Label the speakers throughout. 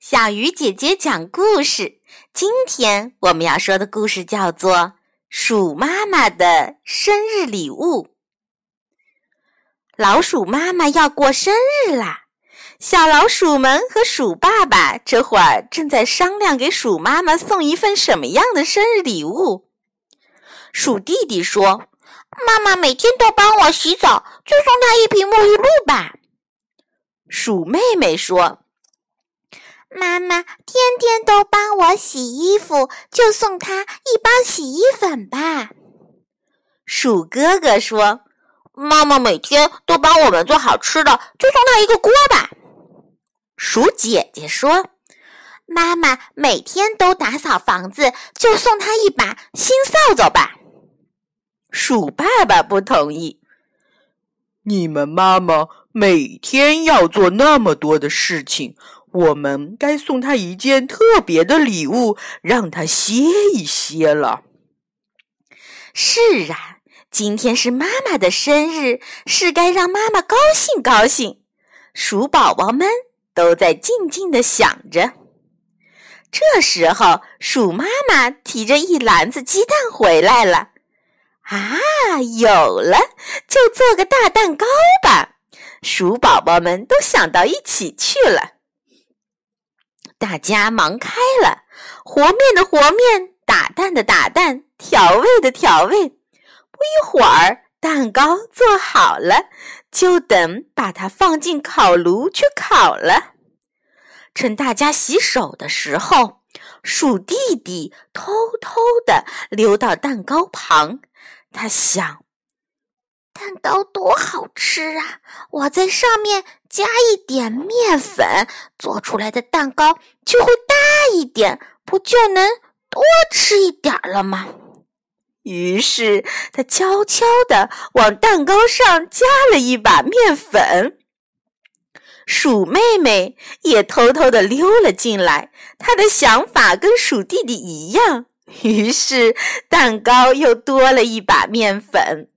Speaker 1: 小鱼姐姐讲故事。今天我们要说的故事叫做《鼠妈妈的生日礼物》。老鼠妈妈要过生日啦！小老鼠们和鼠爸爸这会儿正在商量给鼠妈妈送一份什么样的生日礼物。鼠弟弟说：“
Speaker 2: 妈妈每天都帮我洗澡，就送她一瓶沐浴露吧。”
Speaker 1: 鼠妹妹说。
Speaker 3: 妈妈天天都帮我洗衣服，就送她一包洗衣粉吧。
Speaker 1: 鼠哥哥说：“
Speaker 2: 妈妈每天都帮我们做好吃的，就送她一个锅吧。”
Speaker 1: 鼠姐姐说：“
Speaker 3: 妈妈每天都打扫房子，就送她一把新扫帚吧。”
Speaker 1: 鼠爸爸不同意：“
Speaker 4: 你们妈妈每天要做那么多的事情。”我们该送他一件特别的礼物，让他歇一歇了。
Speaker 1: 是啊，今天是妈妈的生日，是该让妈妈高兴高兴。鼠宝宝们都在静静的想着。这时候，鼠妈妈提着一篮子鸡蛋回来了。啊，有了，就做个大蛋糕吧！鼠宝宝们都想到一起去了。大家忙开了，和面的和面，打蛋的打蛋，调味的调味。不一会儿，蛋糕做好了，就等把它放进烤炉去烤了。趁大家洗手的时候，鼠弟弟偷偷地溜到蛋糕旁，他想。
Speaker 3: 蛋糕多好吃啊！我在上面加一点面粉，做出来的蛋糕就会大一点，不就能多吃一点了吗？
Speaker 1: 于是他悄悄地往蛋糕上加了一把面粉。鼠妹妹也偷偷地溜了进来，她的想法跟鼠弟弟一样，于是蛋糕又多了一把面粉。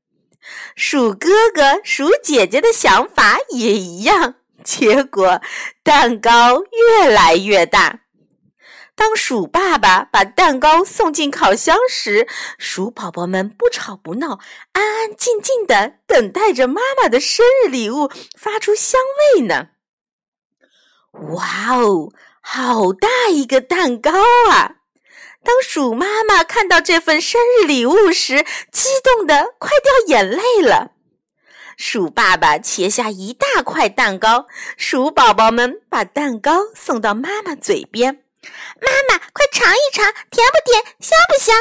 Speaker 1: 鼠哥哥、鼠姐姐的想法也一样，结果蛋糕越来越大。当鼠爸爸把蛋糕送进烤箱时，鼠宝宝们不吵不闹，安安静静的等待着妈妈的生日礼物发出香味呢。哇哦，好大一个蛋糕啊！当鼠妈妈看到这份生日礼物时，激动的快掉眼泪了。鼠爸爸切下一大块蛋糕，鼠宝宝们把蛋糕送到妈妈嘴边：“
Speaker 3: 妈妈，快尝一尝，甜不甜，香不香？”“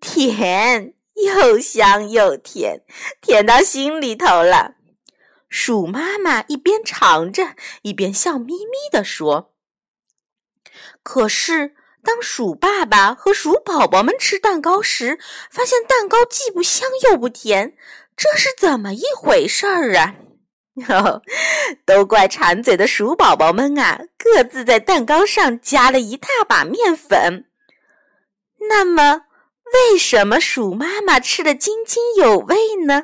Speaker 1: 甜，又香又甜，甜到心里头了。”鼠妈妈一边尝着，一边笑眯眯地说：“可是。”当鼠爸爸和鼠宝宝们吃蛋糕时，发现蛋糕既不香又不甜，这是怎么一回事儿啊？都怪馋嘴的鼠宝宝们啊！各自在蛋糕上加了一大把面粉。那么，为什么鼠妈妈吃得津津有味呢？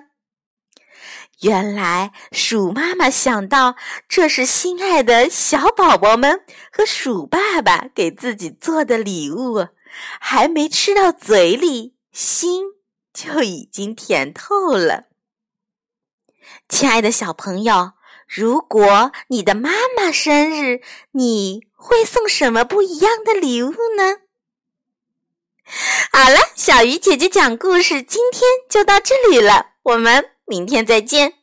Speaker 1: 原来鼠妈妈想到，这是心爱的小宝宝们和鼠爸爸给自己做的礼物，还没吃到嘴里，心就已经甜透了。亲爱的小朋友，如果你的妈妈生日，你会送什么不一样的礼物呢？好了，小鱼姐姐讲故事，今天就到这里了，我们。明天再见。